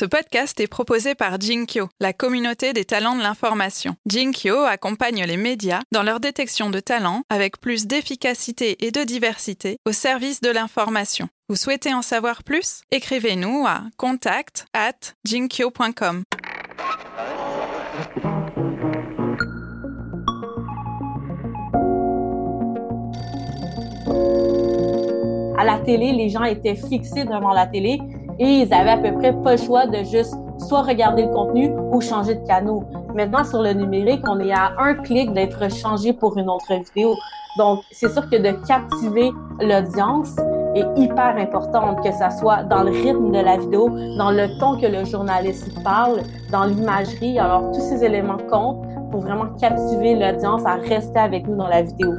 Ce podcast est proposé par Jinkyo, la communauté des talents de l'information. Jinkyo accompagne les médias dans leur détection de talents avec plus d'efficacité et de diversité au service de l'information. Vous souhaitez en savoir plus? Écrivez-nous à contact at jinkyo.com. À la télé, les gens étaient fixés devant la télé et ils avaient à peu près pas le choix de juste soit regarder le contenu ou changer de canal. Maintenant, sur le numérique, on est à un clic d'être changé pour une autre vidéo. Donc, c'est sûr que de captiver l'audience est hyper important, que ça soit dans le rythme de la vidéo, dans le ton que le journaliste parle, dans l'imagerie. Alors, tous ces éléments comptent pour vraiment captiver l'audience à rester avec nous dans la vidéo.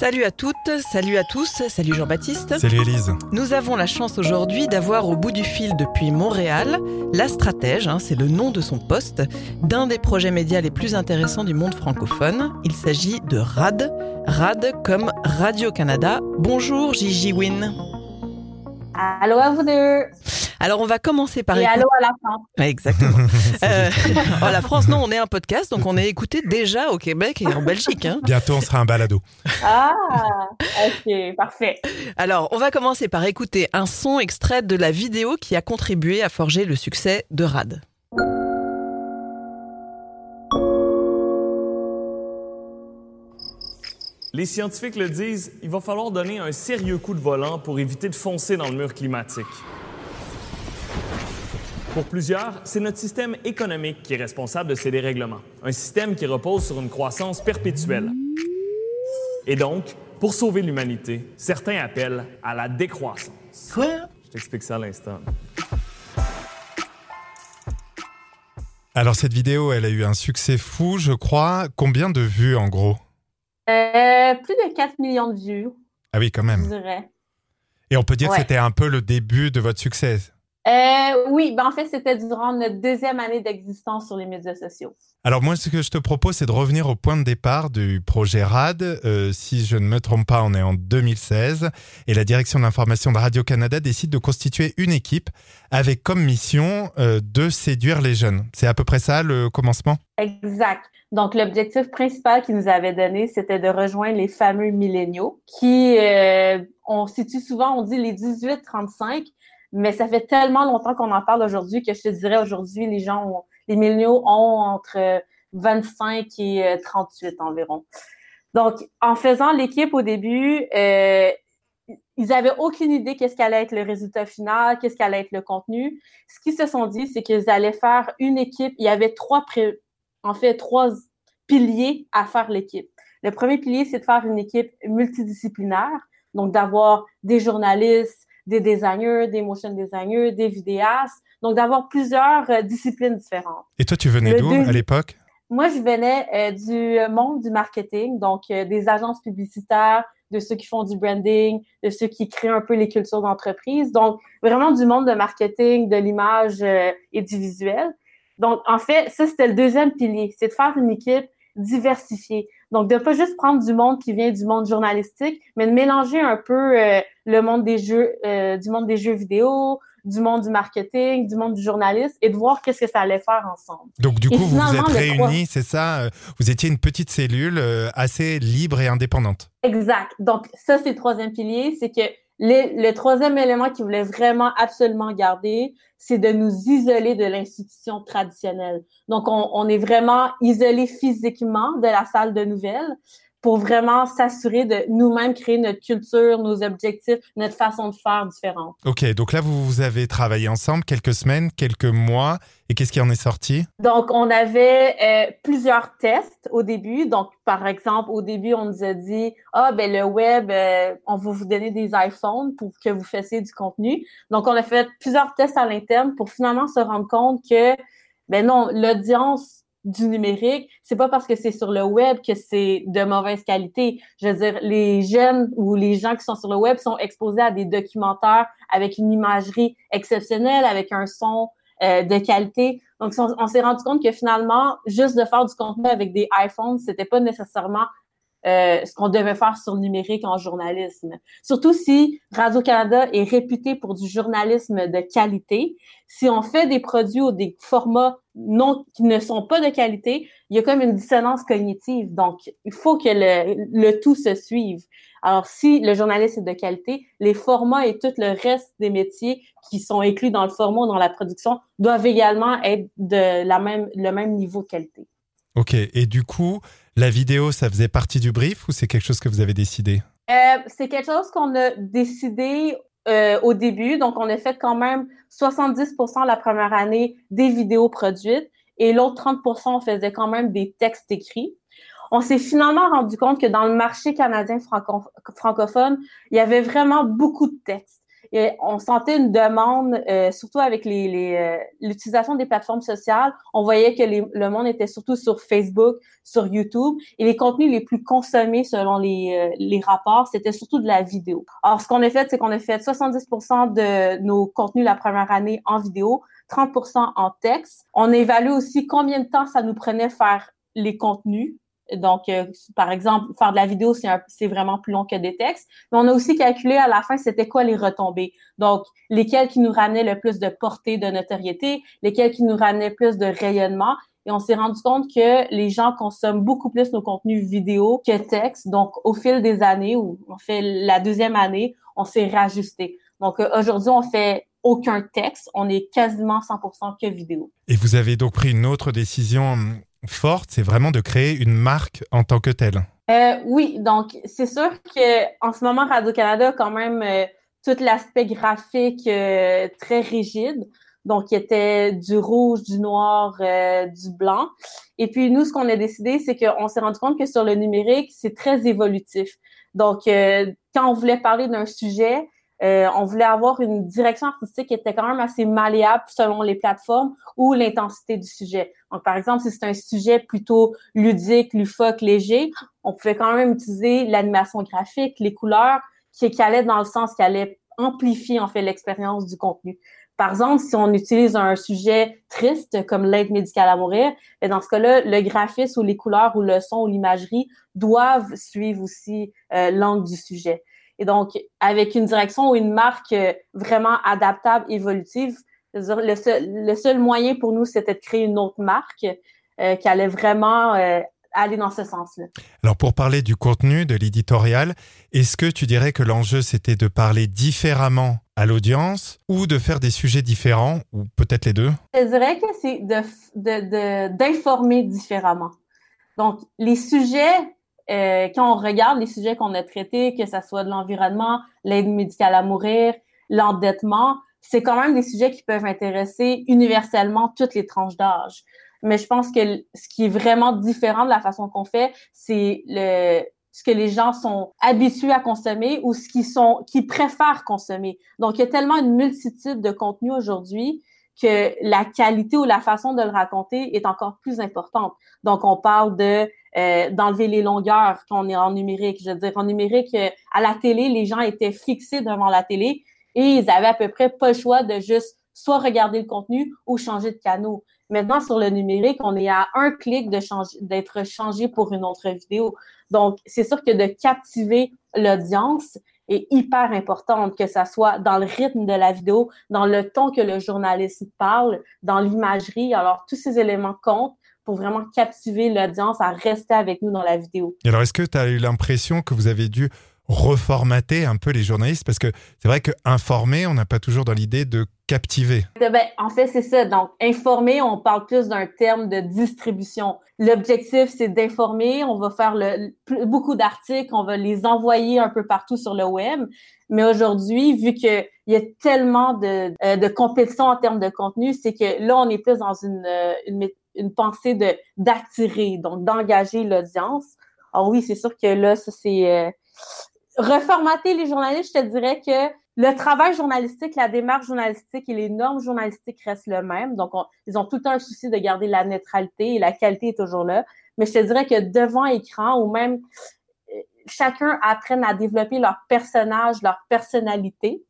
Salut à toutes, salut à tous, salut Jean-Baptiste. Salut Elise. Nous avons la chance aujourd'hui d'avoir au bout du fil depuis Montréal la stratège, hein, c'est le nom de son poste, d'un des projets médias les plus intéressants du monde francophone. Il s'agit de RAD, RAD comme Radio-Canada. Bonjour Gigi Win. Allô à vous deux. Alors on va commencer par Et allô à la France. Exactement. euh, oh, la France, non, on est un podcast, donc on est écouté déjà au Québec et en Belgique. Hein. Bientôt, on sera un balado. Ah, ok, parfait. Alors, on va commencer par écouter un son extrait de la vidéo qui a contribué à forger le succès de RAD. Les scientifiques le disent, il va falloir donner un sérieux coup de volant pour éviter de foncer dans le mur climatique. Pour plusieurs, c'est notre système économique qui est responsable de ces dérèglements, un système qui repose sur une croissance perpétuelle. Et donc, pour sauver l'humanité, certains appellent à la décroissance. Quoi? Je t'explique ça à l'instant. Alors cette vidéo, elle a eu un succès fou, je crois. Combien de vues en gros? Euh, plus de 4 millions de vues, Ah oui, quand je même. dirais. Et on peut dire Ouais. que c'était un peu le début de votre succès. Euh, oui, ben en fait, c'était durant notre deuxième année d'existence sur les médias sociaux. Alors moi, ce que je te propose, c'est de revenir au point de départ du projet RAD. Euh, si je ne me trompe pas, on est en 2016 et la direction de l'information de Radio-Canada décide de constituer une équipe avec comme mission euh, de séduire les jeunes. C'est à peu près ça le commencement? Exact. Donc, l'objectif principal qu'ils nous avaient donné, c'était de rejoindre les fameux milléniaux qui, euh, on situe souvent, on dit les 18-35, mais ça fait tellement longtemps qu'on en parle aujourd'hui que je te dirais aujourd'hui, les gens, ont, les milléniaux ont entre 25 et euh, 38 environ. Donc, en faisant l'équipe au début, euh, ils avaient aucune idée qu'est-ce qu'allait être le résultat final, qu'est-ce qu'allait être le contenu. Ce qu'ils se sont dit, c'est qu'ils allaient faire une équipe. Il y avait trois, en fait, trois piliers à faire l'équipe. Le premier pilier, c'est de faire une équipe multidisciplinaire, donc d'avoir des journalistes, des designers, des motion designers, des vidéastes, donc d'avoir plusieurs euh, disciplines différentes. Et toi, tu venais d'où à l'époque? Moi, je venais euh, du monde du marketing, donc euh, des agences publicitaires, de ceux qui font du branding, de ceux qui créent un peu les cultures d'entreprise. Donc, vraiment du monde de marketing, de l'image et du visuel. Donc, en fait, ça, c'était le deuxième pilier, c'est de faire une équipe diversifiée. Donc, de pas juste prendre du monde qui vient du monde journalistique, mais de mélanger un peu euh, le monde des jeux, euh, du monde des jeux vidéo, du monde du marketing, du monde du journalisme, et de voir qu'est-ce que ça allait faire ensemble. Donc du Et coup, vous vous êtes réunis, c'est ça euh, Vous étiez une petite cellule euh, assez libre et indépendante. Exact. Donc, ça, c'est le troisième pilier. C'est que le, troisième élément qu'ils voulaient vraiment absolument garder, c'est de nous isoler de l'institution traditionnelle. Donc, on, on est vraiment isolé physiquement de la salle de nouvelles pour vraiment s'assurer de nous-mêmes créer notre culture, nos objectifs, notre façon de faire différente. Ok, donc là, vous, vous avez travaillé ensemble quelques semaines, quelques mois, et qu'est-ce qui en est sorti? Donc, on avait euh, plusieurs tests au début. Donc, par exemple, au début, on nous a dit, ah, ben le web, euh, on va vous donner des iPhones pour que vous fassiez du contenu. Donc, on a fait plusieurs tests à l'interne pour finalement se rendre compte que, ben non, l'audience du numérique, c'est pas parce que c'est sur le web que c'est de mauvaise qualité. Je veux dire, les jeunes ou les gens qui sont sur le web sont exposés à des documentaires avec une imagerie exceptionnelle, avec un son euh, de qualité. Donc, on, s'est rendu compte que finalement, juste de faire du contenu avec des iPhones, c'était pas nécessairement euh, ce qu'on devait faire sur le numérique en journalisme. Surtout si Radio-Canada est réputé pour du journalisme de qualité. Si on fait des produits ou des formats non qui ne sont pas de qualité, il y a comme une dissonance cognitive. Donc, il faut que le, le tout se suive. Alors, si le journalisme est de qualité, les formats et tout le reste des métiers qui sont inclus dans le format ou dans la production doivent également être de la même, le même niveau de qualité. Ok, et du coup, la vidéo, ça faisait partie du brief ou c'est quelque chose que vous avez décidé? Euh, c'est quelque chose qu'on a décidé euh, au début. Donc, on a fait quand même 70% la première année des vidéos produites et l'autre 30 on faisait quand même des textes écrits. On s'est finalement rendu compte que dans le marché canadien francophone, il y avait vraiment beaucoup de textes. On sentait une demande, euh, surtout avec les, euh, l'utilisation des plateformes sociales. On voyait que le monde était surtout sur Facebook, sur YouTube, et les contenus les plus consommés selon les, euh, les rapports, c'était surtout de la vidéo. Alors, ce qu'on a fait, c'est qu'on a fait 70% de nos contenus la première année en vidéo, 30% en texte. On a aussi combien de temps ça nous prenait faire les contenus donc, euh, par exemple, faire de la vidéo, c'est vraiment plus long que des textes. Mais on a aussi calculé à la fin, c'était quoi les retombées. Donc, lesquels qui nous ramenaient le plus de portée, de notoriété, lesquels qui nous ramenaient plus de rayonnement. Et on s'est rendu compte que les gens consomment beaucoup plus nos contenus vidéo que texte. Donc, au fil des années, ou on fait la deuxième année, on s'est rajusté. Donc, euh, aujourd'hui, on fait aucun texte. On est quasiment 100% que vidéo. Et vous avez donc pris une autre décision forte, c'est vraiment de créer une marque en tant que telle. Euh, oui, donc c'est sûr que en ce moment Radio-Canada a quand même euh, tout l'aspect graphique euh, très rigide. Donc, il y était du rouge, du noir, du blanc. Et puis, nous, ce qu'on a décidé, c'est qu'on s'est rendu compte que sur le numérique, c'est très évolutif. Donc, quand on voulait parler d'un sujet, euh, on voulait avoir une direction artistique qui était quand même assez malléable selon les plateformes ou l'intensité du sujet. Donc, par exemple, si c'est un sujet plutôt ludique, lufoque, léger, on pouvait quand même utiliser l'animation graphique, les couleurs, qui, qui allaient dans le sens qui allait amplifier en fait l'expérience du contenu. Par exemple, si on utilise un sujet triste comme l'aide médicale à mourir, ben, dans ce cas-là, le graphisme ou les couleurs ou le son ou l'imagerie doivent suivre aussi euh, l'angle du sujet. Et donc, avec une direction ou une marque euh, vraiment adaptable, évolutive, le seul, le seul moyen pour nous, c'était de créer une autre marque euh, qui allait vraiment euh, aller dans ce sens-là. Alors, pour parler du contenu, de l'éditorial, est-ce que tu dirais que l'enjeu, c'était de parler différemment à l'audience ou de faire des sujets différents, ou peut-être les deux? Je dirais que c'est d'informer de, de, différemment. Donc, les sujets euh, quand on regarde les sujets qu'on a traités, que ce soit de l'environnement, l'aide médicale à mourir, l'endettement, c'est quand même des sujets qui peuvent intéresser universellement toutes les tranches d'âge. Mais je pense que ce qui est vraiment différent de la façon qu'on fait, c'est le ce que les gens sont habitués à consommer ou ce qu'ils sont qui préfèrent consommer. Donc il y a tellement une multitude de contenus aujourd'hui que la qualité ou la façon de le raconter est encore plus importante. Donc on parle de euh, d'enlever les longueurs quand on est en numérique. Je veux dire, en numérique, euh, à la télé, les gens étaient fixés devant la télé et ils avaient à peu près pas le choix de juste soit regarder le contenu ou changer de canot. Maintenant, sur le numérique, on est à un clic de changer, d'être changé pour une autre vidéo. Donc, c'est sûr que de captiver l'audience est hyper importante, que ça soit dans le rythme de la vidéo, dans le ton que le journaliste parle, dans l'imagerie. Alors, tous ces éléments comptent pour vraiment captiver l'audience à rester avec nous dans la vidéo. Et alors, est-ce que tu as eu l'impression que vous avez dû reformater un peu les journalistes? Parce que c'est vrai que informer, on n'a pas toujours dans l'idée de captiver. Ben, en fait, c'est ça. Donc, informer, on parle plus d'un terme de distribution. L'objectif, c'est d'informer. On va faire le, beaucoup d'articles, on va les envoyer un peu partout sur le web. Mais aujourd'hui, vu qu'il y a tellement de, euh, de compétition en termes de contenu, c'est que là, on est plus dans une, euh, une, une pensée de d'attirer, donc d'engager l'audience. Alors oui, c'est sûr que là, ça c'est euh, reformater les journalistes. Je te dirais que le travail journalistique, la démarche journalistique et les normes journalistiques restent le même. Donc, ils ont tout le temps un souci de garder la neutralité et la qualité est toujours là. Mais je te dirais que devant écran ou même euh, chacun apprenne à développer leur personnage, leur personnalité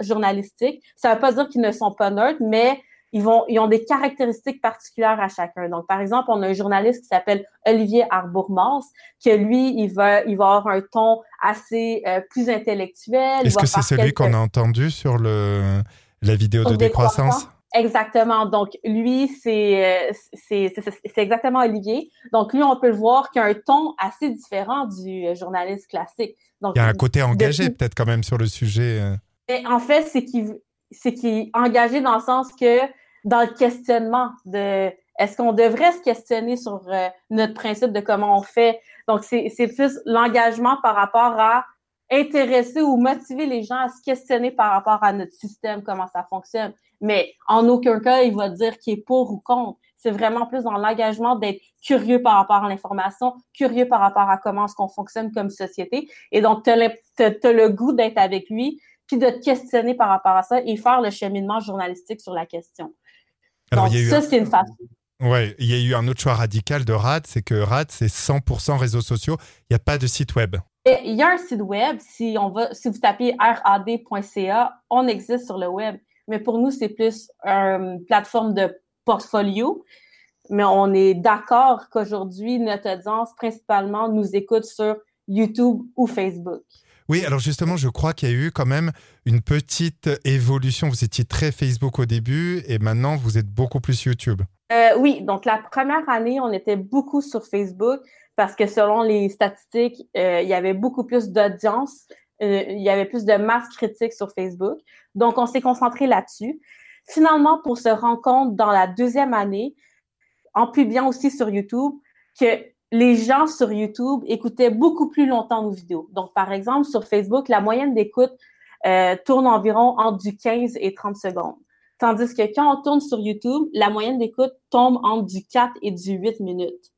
journalistique. Ça ne veut pas dire qu'ils ne sont pas neutres, mais ils vont, ils ont des caractéristiques particulières à chacun. Donc, par exemple, on a un journaliste qui s'appelle Olivier Arbourmans, que lui, il va, il va avoir un ton assez euh, plus intellectuel. Est-ce que c'est celui qu'on a entendu sur le la vidéo de décroissance? Exactement. Donc, lui, c'est, euh, c'est, exactement Olivier. Donc, lui, on peut le voir qu'il a un ton assez différent du journaliste classique. Donc, il y a un côté engagé, peut-être, quand même, sur le sujet. Et en fait, c'est qu'il, c'est qu'il est engagé dans le sens que dans le questionnement de est-ce qu'on devrait se questionner sur euh, notre principe de comment on fait? Donc, c'est plus l'engagement par rapport à intéresser ou motiver les gens à se questionner par rapport à notre système, comment ça fonctionne. Mais en aucun cas, il va dire qu'il est pour ou contre. C'est vraiment plus dans l'engagement d'être curieux par rapport à l'information, curieux par rapport à comment est-ce qu'on fonctionne comme société. Et donc, tu as, le goût d'être avec lui, puis de te questionner par rapport à ça et faire le cheminement journalistique sur la question. Alors, Donc, ça, c'est une façon. Ouais, il y a eu un autre choix radical de RAD, c'est que RAD, c'est 100% réseaux sociaux. Il n'y a pas de site web. il y a un site web. Si, on va, si vous tapez rad.ca, on existe sur le web. Mais pour nous, c'est plus une plateforme de portfolio. Mais on est d'accord qu'aujourd'hui, notre audience principalement nous écoute sur YouTube ou Facebook. Oui, alors justement, je crois qu'il y a eu quand même une petite évolution. Vous étiez très Facebook au début et maintenant vous êtes beaucoup plus YouTube. Euh, oui, donc la première année, on était beaucoup sur Facebook parce que selon les statistiques, euh, il y avait beaucoup plus d'audience, euh, il y avait plus de masse critique sur Facebook. Donc, on s'est concentré là-dessus. Finalement, pour se rendre compte dans la deuxième année, en publiant aussi sur YouTube, que les gens sur YouTube écoutaient beaucoup plus longtemps nos vidéos. Donc, par exemple, sur Facebook, la moyenne d'écoute euh, tourne environ entre du 15 et 30 secondes. Tandis que quand on tourne sur YouTube, la moyenne d'écoute tombe entre du 4 et du 8 minutes.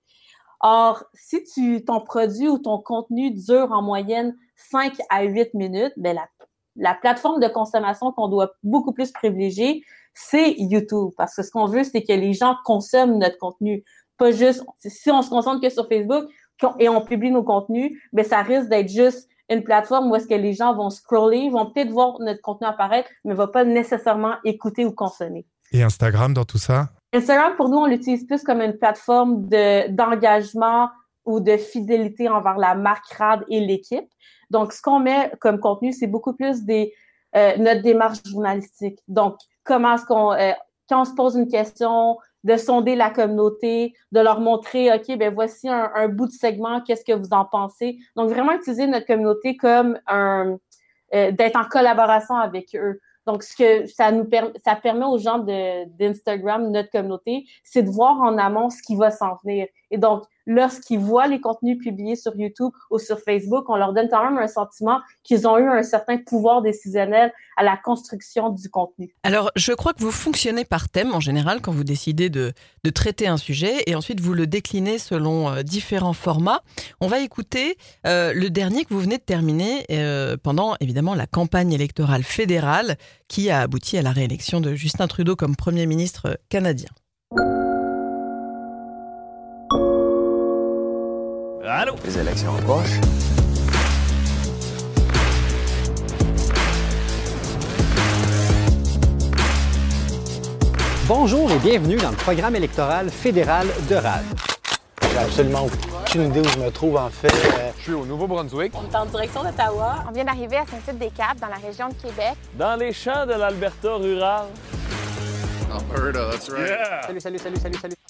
Or, si tu, ton produit ou ton contenu dure en moyenne 5 à 8 minutes, ben la, la plateforme de consommation qu'on doit beaucoup plus privilégier, c'est YouTube. Parce que ce qu'on veut, c'est que les gens consomment notre contenu pas juste, si on se concentre que sur Facebook et on publie nos contenus, ben ça risque d'être juste une plateforme où est-ce que les gens vont scroller, vont peut-être voir notre contenu apparaître, mais ne vont pas nécessairement écouter ou consommer. Et Instagram dans tout ça? Instagram, pour nous, on l'utilise plus comme une plateforme de, d'engagement ou de fidélité envers la marque RAD et l'équipe. Donc, ce qu'on met comme contenu, c'est beaucoup plus des euh, notre démarche journalistique. Donc, comment est-ce qu'on euh, quand on se pose une question, de sonder la communauté, de leur montrer, OK, ben voici un, bout de segment, qu'est-ce que vous en pensez? Donc, vraiment utiliser notre communauté comme un, euh, d'être en collaboration avec eux. Donc, ce que ça nous permet, ça permet aux gens d'Instagram, notre communauté, c'est de voir en amont ce qui va s'en venir. Et donc, lorsqu'ils voient les contenus publiés sur YouTube ou sur Facebook, on leur donne quand même un sentiment qu'ils ont eu un certain pouvoir décisionnel à la construction du contenu. Alors, je crois que vous fonctionnez par thème en général quand vous décidez de, traiter un sujet et ensuite vous le déclinez selon euh, différents formats. On va écouter euh, le dernier que vous venez de terminer euh, pendant évidemment la campagne électorale fédérale qui a abouti à la réélection de Justin Trudeau comme Premier ministre canadien. Allô? Les élections approchent. Bonjour et bienvenue dans le programme électoral fédéral de RAD. J'ai absolument aucune idée où je me trouve en fait. Je suis au Nouveau-Brunswick. On est en direction d'Ottawa. On vient d'arriver à Saint-Tite-des-Caps, dans la région de Québec. Dans les champs de l'Alberta rural. Alberta, that's right. Salut, salut, salut, salut, salut.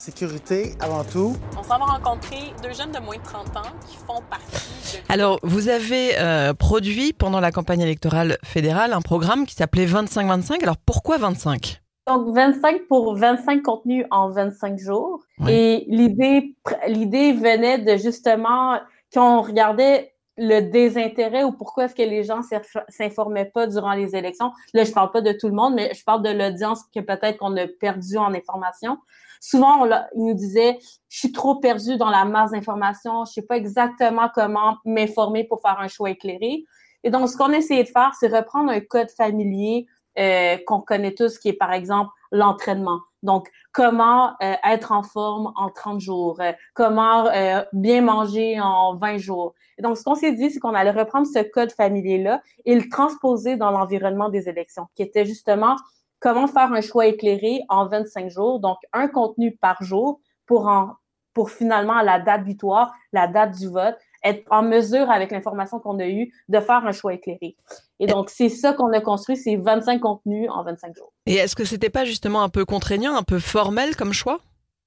Sécurité avant tout. On s'en va rencontrer deux jeunes de moins de 30 ans qui font partie de... Alors, vous avez euh, produit pendant la campagne électorale fédérale un programme qui s'appelait 25-25. Alors, pourquoi 25 donc, 25 pour 25 contenus en 25 jours. Et l'idée, l'idée venait de justement, quand on regardait le désintérêt ou pourquoi est-ce que les gens s'informaient pas durant les élections. Là, je parle pas de tout le monde, mais je parle de l'audience que peut-être qu'on a perdu en information. Souvent, on nous disaient, je suis trop perdu dans la masse d'informations, je sais pas exactement comment m'informer pour faire un choix éclairé. Et donc, ce qu'on a essayé de faire, c'est reprendre un code familier euh, qu'on connaît tous, qui est par exemple l'entraînement. Donc, comment euh, être en forme en 30 jours, euh, comment bien manger en 20 jours. Et donc, ce qu'on s'est dit, c'est qu'on allait reprendre ce code familier-là et le transposer dans l'environnement des élections, qui était justement comment faire un choix éclairé en 25 jours, donc un contenu par jour pour en pour finalement à la date butoir, la date du vote, être en mesure avec l'information qu'on a eue de faire un choix éclairé. Et donc c'est ça qu'on a construit, ces 25 contenus en 25 jours. Et est-ce que c'était pas justement un peu contraignant, un peu formel comme choix?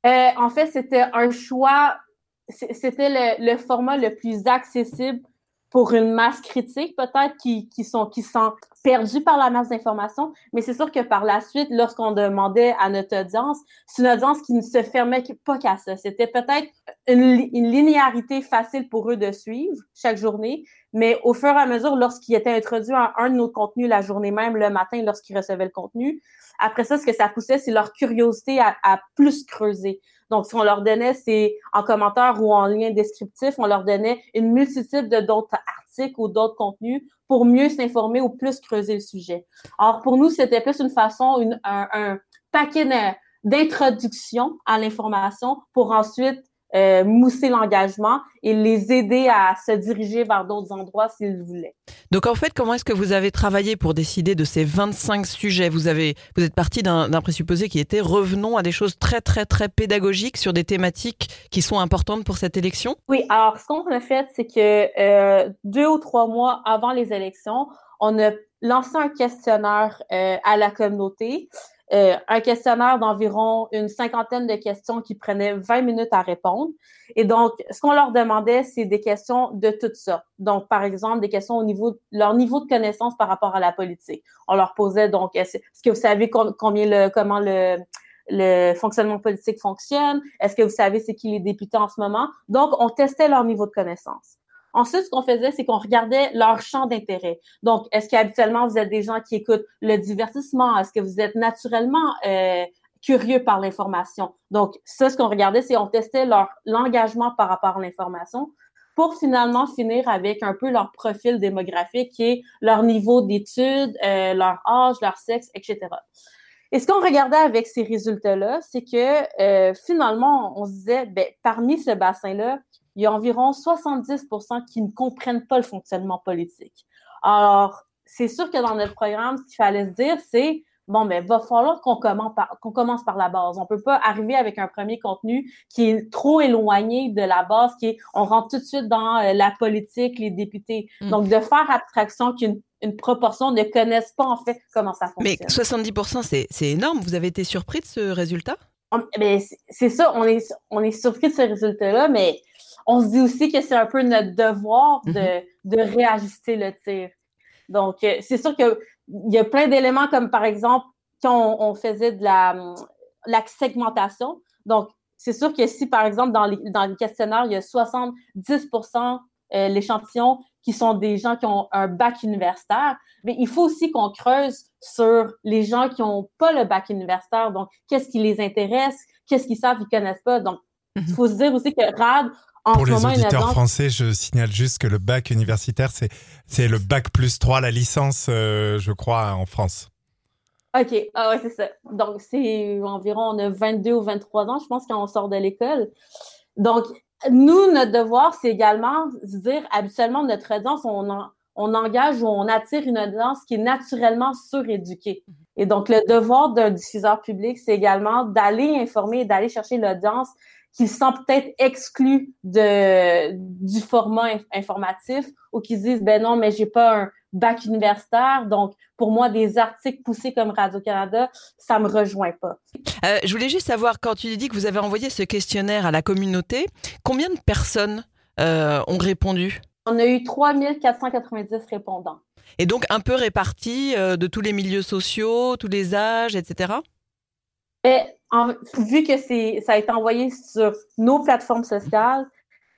Euh, En fait, c'était un choix, c'était le, le format le plus accessible pour une masse critique peut-être qui, qui, sont, qui sont perdus par la masse d'informations, mais c'est sûr que par la suite, lorsqu'on demandait à notre audience, c'est une audience qui ne se fermait pas qu'à ça. C'était peut-être une, une, linéarité facile pour eux de suivre chaque journée, mais au fur et à mesure, lorsqu'ils étaient introduits à un de nos contenus la journée même, le matin, lorsqu'ils recevaient le contenu, après ça, ce que ça poussait, c'est leur curiosité à, à plus creuser. Donc, si on leur donnait, c'est en commentaire ou en lien descriptif, on leur donnait une multitude de d'autres articles ou d'autres contenus pour mieux s'informer ou plus creuser le sujet. Alors, pour nous, c'était plus une façon, un, un paquet d'introduction à l'information pour ensuite euh, mousser l'engagement et les aider à se diriger vers d'autres endroits s'ils voulaient. Donc en fait, comment est-ce que vous avez travaillé pour décider de ces 25 sujets? Vous avez, vous êtes parti d'un présupposé qui était revenons à des choses très très très pédagogiques sur des thématiques qui sont importantes pour cette élection. Oui, alors ce qu'on a fait, c'est que euh, deux ou trois mois avant les élections, on a lancé un questionnaire euh, à la communauté euh, un questionnaire d'environ une cinquantaine de questions qui prenaient 20 minutes à répondre. Et donc, ce qu'on leur demandait, c'est des questions de tout ça. Donc, par exemple, des questions au niveau leur niveau de connaissance par rapport à la politique. On leur posait donc, est-ce que vous savez combien le, comment le, le fonctionnement politique fonctionne? Est-ce que vous savez c'est qui les députés en ce moment? Donc, on testait leur niveau de connaissance. Ensuite, ce qu'on faisait, c'est qu'on regardait leur champ d'intérêt. Donc, est-ce qu'habituellement, vous êtes des gens qui écoutent le divertissement? Est-ce que vous êtes naturellement euh, curieux par l'information? Donc, ça, ce qu'on regardait, c'est on testait leur l'engagement par rapport à l'information pour finalement finir avec un peu leur profil démographique qui est leur niveau d'études, euh, leur âge, leur sexe, etc. Et ce qu'on regardait avec ces résultats-là, c'est que euh, finalement, on se disait, ben, parmi ce bassin-là, il y a environ 70 qui ne comprennent pas le fonctionnement politique. Alors, c'est sûr que dans notre programme, ce qu'il fallait se dire, c'est bon, mais va falloir qu'on commence par, qu'on commence par la base. On peut pas arriver avec un premier contenu qui est trop éloigné de la base, qui est, on rentre tout de suite dans euh, la politique, les députés. Mm. Donc, de faire abstraction qu'une une proportion ne connaissent pas en fait comment ça fonctionne. Mais 70 c'est, c'est énorme. Vous avez été surpris de ce résultat? Mais c'est ça, on est, on est surpris de ce résultat-là, mais on se dit aussi que c'est un peu notre devoir de, mm-hmm. de réajuster le tir. Donc, euh, c'est sûr qu'il y a plein d'éléments comme, par exemple, quand on, faisait de la, la segmentation. Donc, c'est sûr que si, par exemple, dans, les, dans le questionnaire, il y a 70% euh, l'échantillon qui sont des gens qui ont un bac universitaire, mais il faut aussi qu'on creuse sur les gens qui n'ont pas le bac universitaire. Donc, qu'est-ce qui les intéresse? Qu'est-ce qu'ils savent, ils connaissent pas? Donc, il mm-hmm. faut se dire aussi que RAD, pour les auditeurs français, je signale juste que le bac universitaire, c'est c'est le bac plus 3, la licence, euh, je crois, en France. OK, ah ouais, c'est ça. Donc, c'est environ, on a 22 ou 23 ans, je pense, quand on sort de l'école. Donc, nous, notre devoir, c'est également de dire, habituellement, notre audience, on, on engage ou on attire une audience qui est naturellement suréduquée. Et donc, le devoir d'un diffuseur public, c'est également d'aller informer, d'aller chercher l'audience qui se sentent peut-être exclus de, du format informatif ou qui se disent, ben non, mais j'ai pas un bac universitaire, donc pour moi, des articles poussés comme Radio-Canada, ça me rejoint pas. Euh, je voulais juste savoir, quand tu dis que vous avez envoyé ce questionnaire à la communauté, combien de personnes euh, ont répondu? On a eu 3490 répondants. Et donc un peu répartis euh, de tous les milieux sociaux, tous les âges, etc. Et vu que ça a été envoyé sur nos plateformes sociales,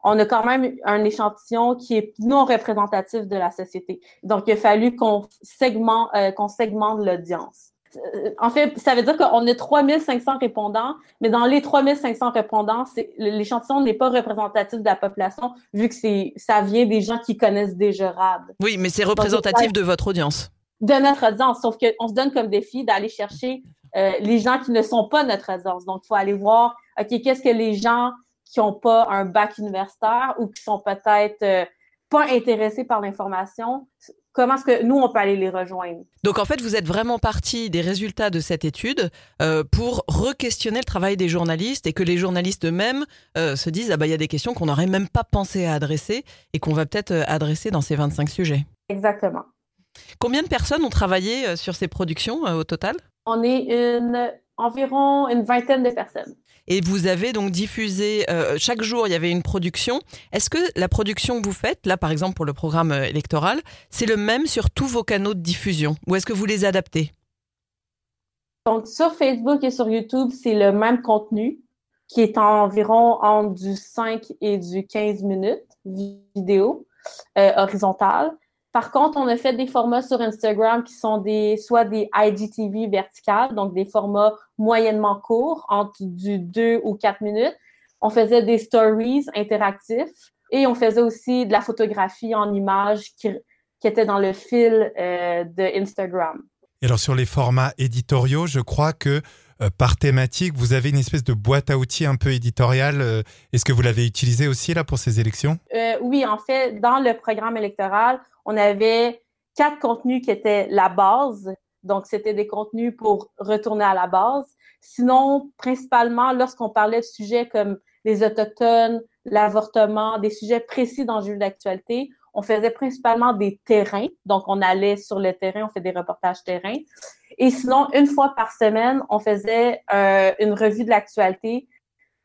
on a quand même un échantillon qui est non représentatif de la société. Donc, il a fallu qu'on segmente, euh, qu'on segmente l'audience. Euh, en fait, ça veut dire qu'on a 3500 répondants, mais dans les 3500 répondants, l'échantillon n'est pas représentatif de la population, vu que ça vient des gens qui connaissent déjà RAD. Oui, mais c'est représentatif de votre audience. De notre audience, sauf qu'on se donne comme défi d'aller chercher euh, les gens qui ne sont pas notre audience. Donc, il faut aller voir, OK, qu'est-ce que les gens qui n'ont pas un bac universitaire ou qui sont peut-être euh, pas intéressés par l'information, comment est-ce que nous, on peut aller les rejoindre? Donc en fait, vous êtes vraiment parti des résultats de cette étude euh, pour re-questionner le travail des journalistes et que les journalistes eux-mêmes euh, se disent, ah bah il y a des questions qu'on n'aurait même pas pensé à adresser et qu'on va peut-être adresser dans ces 25 sujets. Exactement. Combien de personnes ont travaillé sur ces productions au total? On est une, environ une vingtaine de personnes. Et vous avez donc diffusé, euh, chaque jour, il y avait une production. Est-ce que la production que vous faites, là par exemple pour le programme euh, électoral, c'est le même sur tous vos canaux de diffusion? Ou est-ce que vous les adaptez? Donc sur Facebook et sur YouTube, c'est le même contenu qui est environ entre du 5 et du 15 minutes vidéo euh, horizontale. Par contre, on a fait des formats sur Instagram qui sont des soit des IGTV verticales, donc des formats moyennement courts, entre du 2 ou 4 minutes. On faisait des stories interactifs et on faisait aussi de la photographie en images qui, était dans le fil euh, de Instagram. Et alors sur les formats éditoriaux, je crois que par thématique, vous avez une espèce de boîte à outils un peu éditoriale. Euh, est-ce que vous l'avez utilisé aussi là pour ces élections? Euh, Oui, en fait, dans le programme électoral, on avait quatre contenus qui étaient la base. Donc, c'était des contenus pour retourner à la base. Sinon, principalement, lorsqu'on parlait de sujets comme les Autochtones, l'avortement, des sujets précis dans le jeu d'actualité, on faisait principalement des terrains. Donc, on allait sur le terrain, on fait des reportages terrain. Et sinon, une fois par semaine, on faisait euh, une revue de l'actualité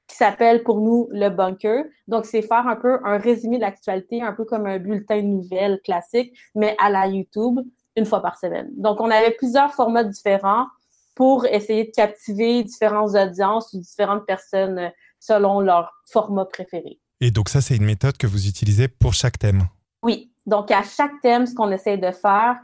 qui s'appelle pour nous le bunker. Donc, c'est faire un peu un résumé de l'actualité, un peu comme un bulletin de nouvelles classique, mais à la YouTube, une fois par semaine. Donc, on avait plusieurs formats différents pour essayer de captiver différentes audiences ou différentes personnes selon leur format préféré. Et donc, ça, c'est une méthode que vous utilisez pour chaque thème? Oui. Donc, à chaque thème, ce qu'on essaie de faire,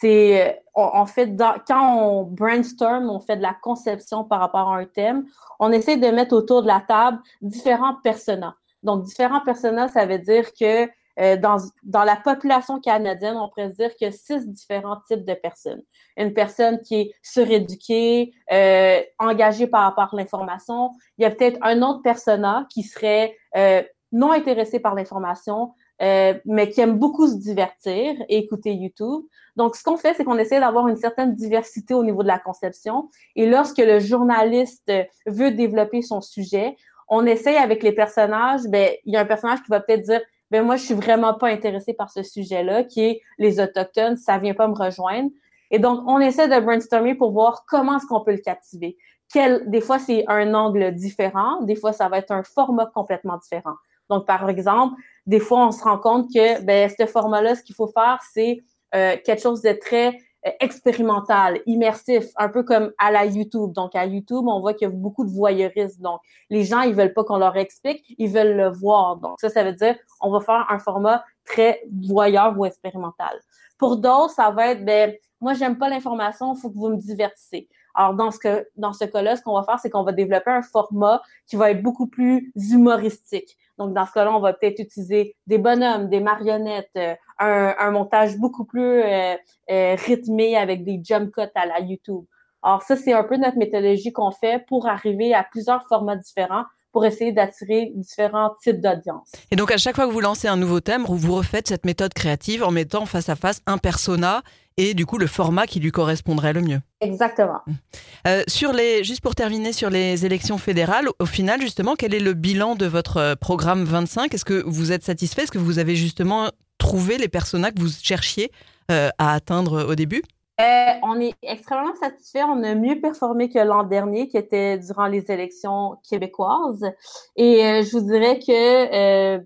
c'est en fait quand on brainstorm, on fait de la conception par rapport à un thème, on essaie de mettre autour de la table différents personas. Donc différents personas, ça veut dire que euh, dans, dans la population canadienne, on pourrait dire qu'il y a six différents types de personnes. Une personne qui est suréduquée, euh, engagée par rapport à l'information. Il y a peut-être un autre persona qui serait euh, non intéressé par l'information, euh, mais qui aime beaucoup se divertir et écouter YouTube. Donc, ce qu'on fait, c'est qu'on essaie d'avoir une certaine diversité au niveau de la conception. Et lorsque le journaliste veut développer son sujet, on essaye avec les personnages, ben, il y a un personnage qui va peut-être dire, ben, moi, je suis vraiment pas intéressé par ce sujet-là, qui est les Autochtones, ça vient pas me rejoindre. Et donc, on essaie de brainstormer pour voir comment est-ce qu'on peut le captiver. Quel, des fois, c'est un angle différent, des fois, ça va être un format complètement différent. Donc, par exemple, des fois, on se rend compte que ben, ce format-là, ce qu'il faut faire, c'est euh, quelque chose de très euh, expérimental, immersif, un peu comme à la YouTube. Donc, à YouTube, on voit qu'il y a beaucoup de voyeurisme. Donc, les gens, ils veulent pas qu'on leur explique, ils veulent le voir. Donc, ça, ça veut dire, on va faire un format très voyeur ou expérimental. Pour d'autres, ça va être, ben, moi, j'aime pas l'information, faut que vous me divertissez. Alors, dans ce, que, dans ce cas-là, ce qu'on va faire, c'est qu'on va développer un format qui va être beaucoup plus humoristique. Donc, dans ce cas-là, on va peut-être utiliser des bonhommes, des marionnettes, euh, un, montage beaucoup plus euh, euh, rythmé avec des jump cuts à la YouTube. Alors, ça, c'est un peu notre méthodologie qu'on fait pour arriver à plusieurs formats différents pour essayer d'attirer différents types d'audience. Et donc, à chaque fois que vous lancez un nouveau thème, vous refaites cette méthode créative en mettant face à face un persona et du coup le format qui lui correspondrait le mieux. Exactement. Mmh. Euh, sur les, juste pour terminer sur les élections fédérales, au final justement, quel est le bilan de votre euh, programme 25 Est-ce que vous êtes satisfait? Est-ce que vous avez justement trouvé les personas que vous cherchiez euh, à atteindre au début? On est extrêmement satisfait. On a mieux performé que l'an dernier, qui était durant les élections québécoises. Et je vous dirais que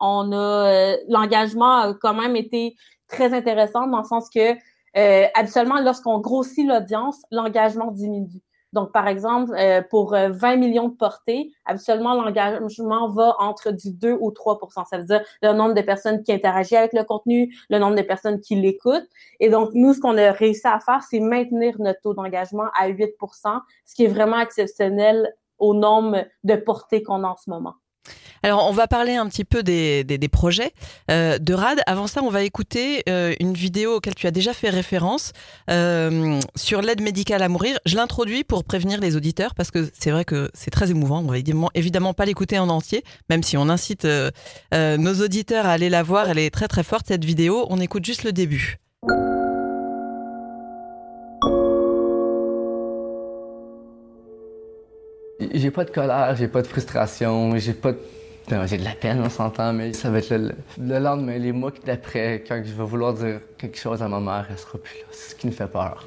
on a l'engagement a quand même été très intéressant dans le sens que euh, habituellement, lorsqu'on grossit l'audience, l'engagement diminue. Donc, par exemple, euh, pour 20 euh, millions de portées, habituellement, l'engagement va entre du 2 ou 3% Ça veut dire le nombre de personnes qui interagissent avec le contenu, le nombre de personnes qui l'écoutent. Et donc, nous, ce qu'on a réussi à faire, c'est maintenir notre taux d'engagement à 8% ce qui est vraiment exceptionnel au nombre de portées qu'on a en ce moment. Alors, on va parler un petit peu des, projets euh, de RAD. Avant ça, on va écouter euh, une vidéo auquel tu as déjà fait référence euh, sur l'aide médicale à mourir. Je l'introduis pour prévenir les auditeurs parce que c'est vrai que c'est très émouvant. On va évidemment, évidemment pas l'écouter en entier, même si on incite nos auditeurs à aller la voir. Elle est très très forte cette vidéo. On écoute juste le début. J'ai pas de colère, j'ai pas de frustration, j'ai pas de... J'ai de la peine, on s'entend, mais ça va être le, le lendemain, les mois d'après, quand je vais vouloir dire quelque chose à ma mère, elle sera plus là. C'est ce qui me fait peur.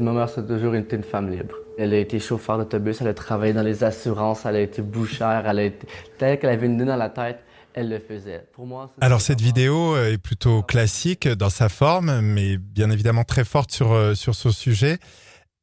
Ma mère, c'est toujours été une femme libre. Elle a été chauffeur d'autobus, elle a travaillé dans les assurances, elle a été bouchère, elle a été... Telle qu'elle avait une idée dans la tête, elle le faisait. Pour moi, Alors cette vidéo est plutôt classique dans sa forme, mais bien évidemment très forte sur, euh, sur ce sujet.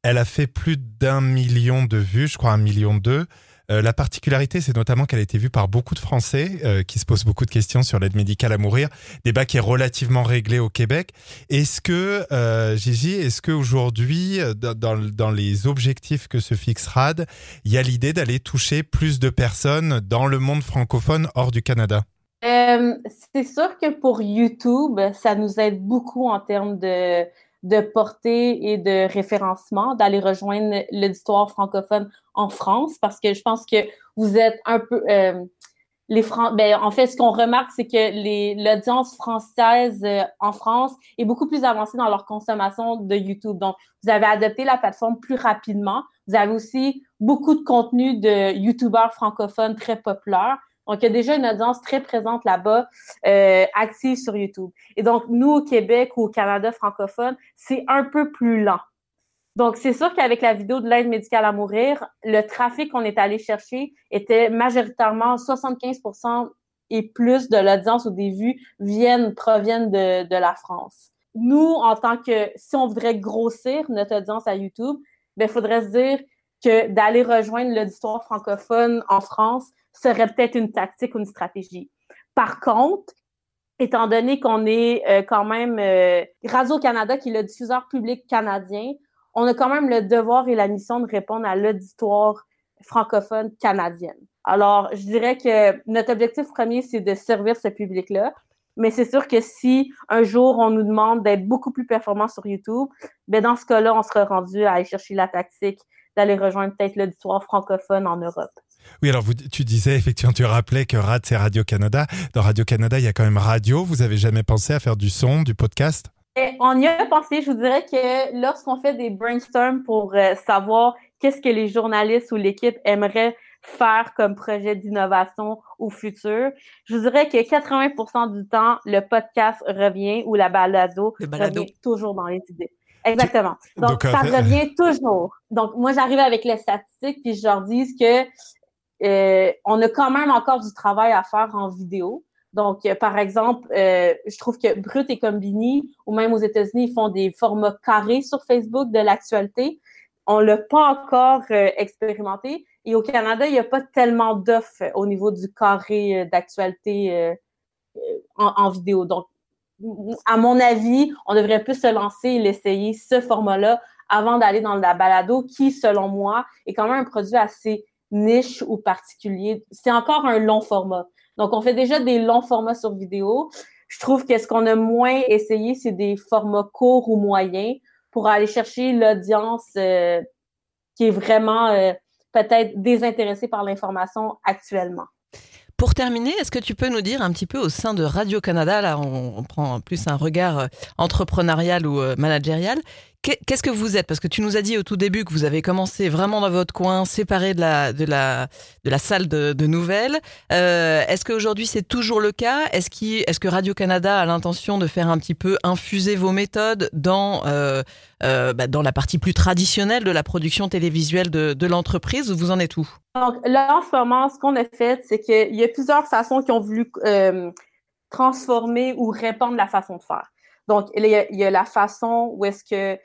Elle a fait plus d'un million de vues, je crois un million deux. Euh, la particularité, c'est notamment qu'elle a été vue par beaucoup de Français euh, qui se posent beaucoup de questions sur l'aide médicale à mourir, débat qui est relativement réglé au Québec. Est-ce que, euh, Gigi, est-ce qu'aujourd'hui, dans, dans les objectifs que se fixe RAD, il y a l'idée d'aller toucher plus de personnes dans le monde francophone hors du Canada? Euh, c'est sûr que pour YouTube, ça nous aide beaucoup en termes de, de portée et de référencement, d'aller rejoindre l'auditoire francophone en France, parce que je pense que vous êtes un peu... Euh, les Fran ben, en fait, ce qu'on remarque, c'est que l'audience française euh, en France est beaucoup plus avancée dans leur consommation de YouTube. Donc, vous avez adopté la plateforme plus rapidement. Vous avez aussi beaucoup de contenu de YouTubeurs francophones très populaires. Donc, il y a déjà une audience très présente là-bas, euh, active sur YouTube. Et donc, nous, au Québec ou au Canada francophone, c'est un peu plus lent. Donc, c'est sûr qu'avec la vidéo de l'aide médicale à mourir, le trafic qu'on est allé chercher était majoritairement 75% et plus de l'audience des vues viennent, proviennent de, de la France. Nous, en tant que, si on voudrait grossir notre audience à YouTube, ben, il faudrait se dire que d'aller rejoindre l'auditoire francophone en France serait peut-être une tactique ou une stratégie. Par contre, étant donné qu'on est euh, quand même euh, Radio-Canada, qui est le diffuseur public canadien, on a quand même le devoir et la mission de répondre à l'auditoire francophone canadienne. Alors, je dirais que notre objectif premier, c'est de servir ce public-là. Mais c'est sûr que si un jour on nous demande d'être beaucoup plus performant sur YouTube, ben dans ce cas-là, on sera rendu à aller chercher la tactique d'aller rejoindre peut-être l'auditoire francophone en Europe. Oui, alors vous, tu disais effectivement, tu rappelais que RAD c'est Radio Canada. Dans Radio Canada, il y a quand même radio. Vous avez jamais pensé à faire du son, du podcast? On y a pensé. Je vous dirais que lorsqu'on fait des brainstorms pour euh, savoir qu'est-ce que les journalistes ou l'équipe aimeraient faire comme projet d'innovation au futur, je vous dirais que 80% du temps, le podcast revient ou la balado, revient toujours dans les idées. Exactement. Donc, ça revient toujours. Donc, moi, j'arrive avec les statistiques, puis je leur dis que euh, on a quand même encore du travail à faire en vidéo. Donc, euh, par exemple, euh, je trouve que Brut et Combini, ou même aux États-Unis, ils font des formats carrés sur Facebook de l'actualité. On l'a pas encore expérimenté. Et au Canada, il n'y a pas tellement d'offres au niveau du carré d'actualité en, en, vidéo. Donc, à mon avis, on devrait plus se lancer et l'essayer, ce format-là, avant d'aller dans la balado, qui, selon moi, est quand même un produit assez niche ou particulier. C'est encore un long format. Donc, on fait déjà des longs formats sur vidéo. Je trouve que ce qu'on a moins essayé, c'est des formats courts ou moyens pour aller chercher l'audience euh, qui est vraiment euh, peut-être désintéressée par l'information actuellement. Pour terminer, est-ce que tu peux nous dire un petit peu au sein de Radio-Canada, là on, prend plus un regard euh, entrepreneurial ou managérial, Qu'est-ce que vous êtes? Parce que tu nous as dit au tout début que vous avez commencé vraiment dans votre coin, séparé de la, de la, de la salle de, nouvelles. Euh, est-ce qu'aujourd'hui c'est toujours le cas? Est-ce est est que Radio-Canada a l'intention de faire un petit peu infuser vos méthodes dans, euh, euh, bah, dans la partie plus traditionnelle de la production télévisuelle de, de l'entreprise? Vous en êtes où? Donc là, en ce moment, ce qu'on a fait, c'est qu'il y a plusieurs façons qui ont voulu transformer ou répandre la façon de faire. Donc, il y a, la façon où est-ce que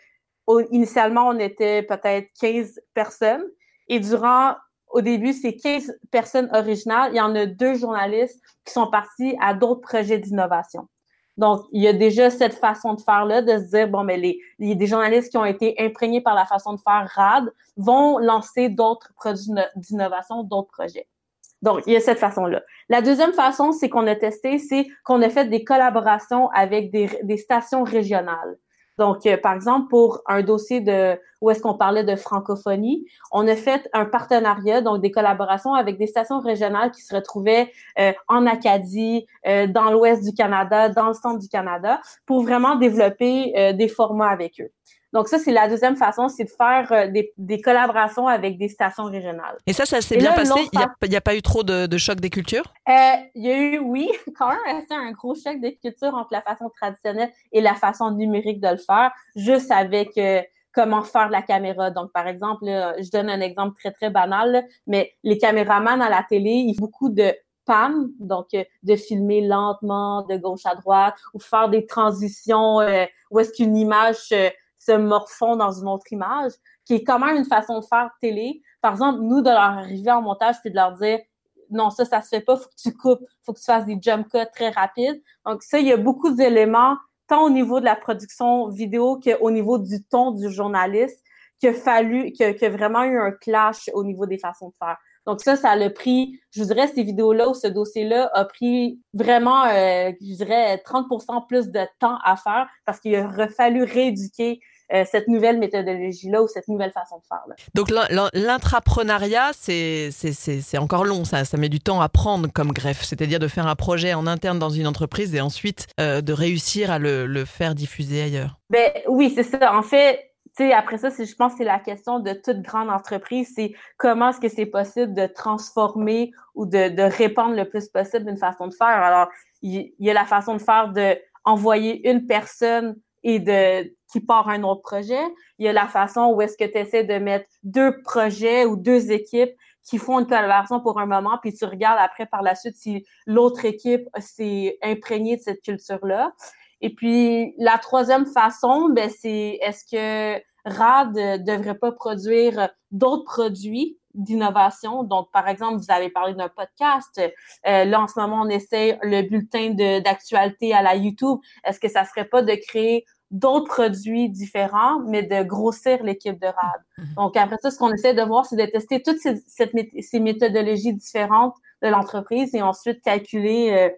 initialement, on était peut-être 15 personnes. Et durant, au début, ces 15 personnes originales, il y en a deux journalistes qui sont partis à d'autres projets d'innovation. Donc, il y a déjà cette façon de faire-là, de se dire, bon, mais les, a des journalistes qui ont été imprégnés par la façon de faire RAD vont lancer d'autres produits d'innovation, d'autres projets. Donc, il y a cette façon-là. La deuxième façon, c'est qu'on a testé, c'est qu'on a fait des collaborations avec des, stations régionales. Donc, euh, par exemple, pour un dossier de où est-ce qu'on parlait de francophonie, on a fait un partenariat, donc des collaborations avec des stations régionales qui se retrouvaient euh, en Acadie, euh, dans l'ouest du Canada, dans le centre du Canada, pour vraiment développer des formats avec eux. Donc ça, c'est la deuxième façon, c'est de faire euh, des, des, collaborations avec des stations régionales. Et ça, ça s'est bien passé? Il n'y a, a, pas eu trop de, de choc des cultures? Euh, il y a eu, oui, quand même c'est un gros choc des cultures entre la façon traditionnelle et la façon numérique de le faire, juste avec euh, comment faire la caméra. Donc, par exemple, je donne un exemple très, très banal, mais les caméramans à la télé, ils font beaucoup de panne, donc de filmer lentement de gauche à droite ou faire des transitions où est-ce qu'une image se morfond dans une autre image, qui est quand même une façon de faire télé. Par exemple, nous, de leur arriver en montage, puis de leur dire non, ça, ça se fait pas, faut que tu coupes, faut que tu fasses des jump cuts très rapides. Donc, ça, il y a beaucoup d'éléments, tant au niveau de la production vidéo qu'au niveau du ton du journaliste, qu'il a fallu, qu'il y a vraiment eu un clash au niveau des façons de faire. Donc ça, ça a pris, je dirais, ces vidéos-là ou ce dossier-là a pris vraiment, euh, je dirais, 30 plus de temps à faire parce qu'il a fallu rééduquer euh, cette nouvelle méthodologie-là ou cette nouvelle façon de faire. Là. Donc l'intrapreneuriat, c'est encore long, ça, ça met du temps à prendre comme greffe, c'est-à-dire de faire un projet en interne dans une entreprise et ensuite euh, de réussir à le, le faire diffuser ailleurs. Ben oui, c'est ça. En fait, après ça, je pense que c'est la question de toute grande entreprise, c'est comment est-ce que c'est possible de transformer ou de, de répandre le plus possible une façon de faire. Alors, il y, a la façon de faire de envoyer une personne et de qui part un autre projet. Il y a la façon où est-ce que tu essaies de mettre deux projets ou deux équipes qui font une collaboration pour un moment, puis tu regardes après par la suite si l'autre équipe s'est imprégnée de cette culture-là. Et puis la troisième façon, ben c'est est-ce que RAD devrait pas produire d'autres produits d'innovation. Donc, par exemple, vous avez parlé d'un podcast. Euh, là, en ce moment, on essaie le bulletin d'actualité à la YouTube. Est-ce que ça serait pas de créer d'autres produits différents, mais de grossir l'équipe de RAD? Mhm. Donc, après ça, ce qu'on essaie de voir, c'est de tester toutes ces, ces méthodologies différentes de l'entreprise et ensuite calculer euh,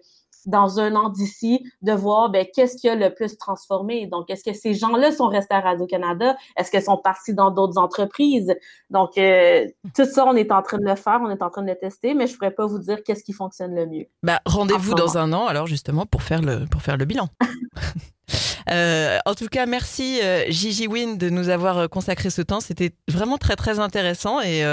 dans un an d'ici, de voir ben, qu'est-ce qui a le plus transformé? Donc, est-ce que ces gens-là sont restés à Radio-Canada? Est-ce qu'ils sont partis dans d'autres entreprises? Donc, euh, tout ça, on est en train de le faire, on est en train de le tester, mais je ne pourrais pas vous dire qu'est-ce qui fonctionne le mieux. Bah, rendez-vous dans un an, alors, justement, pour faire le, pour faire le bilan. Euh, en tout cas, merci euh, Gigi Win de nous avoir euh, consacré ce temps. C'était vraiment très très intéressant et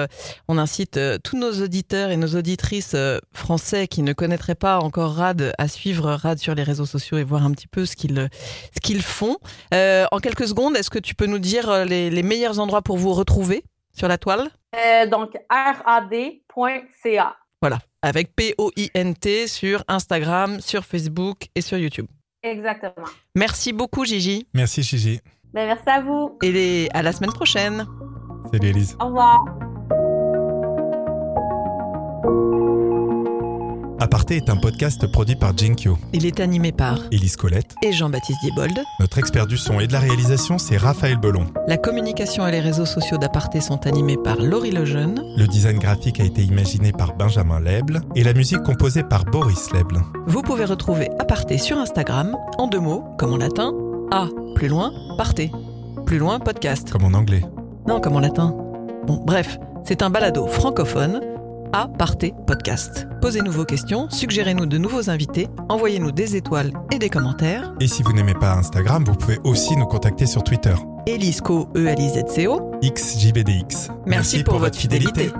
on incite tous nos auditeurs et nos auditrices français qui ne connaîtraient pas encore Rad à suivre Rad sur les réseaux sociaux et voir un petit peu ce qu'ils ce qu'ils font. en quelques secondes, est-ce que tu peux nous dire les, les, meilleurs endroits pour vous retrouver sur la toile? Donc rad.ca. Voilà, avec P-O-I-N-T sur Instagram, sur Facebook et sur YouTube. Exactement. Merci beaucoup, Gigi. Merci, Gigi. Ben, merci à vous. Et à la semaine prochaine. Salut, Elise. Au revoir. Aparté est un podcast produit par Jinkyo. Il est animé par Élise Colette et Jean-Baptiste Diebold. Notre expert du son et de la réalisation, c'est Raphaël Belon. La communication et les réseaux sociaux d'Aparté sont animés par Laurie Lejeune. Le design graphique a été imaginé par Benjamin Leble et la musique composée par Boris Leble. Vous pouvez retrouver Aparté sur Instagram en deux mots, comme en latin, A, plus loin, partez. Plus loin, podcast. Comme en anglais. Non, comme en latin. Bon, bref, c'est un balado francophone à Partez Podcast. Posez-nous vos questions, suggérez-nous de nouveaux invités, envoyez-nous des étoiles et des commentaires. Et si vous n'aimez pas Instagram, vous pouvez aussi nous contacter sur Twitter. Elisco, E-L-I-Z-C-O. XJBDX. Merci, pour, votre fidélité.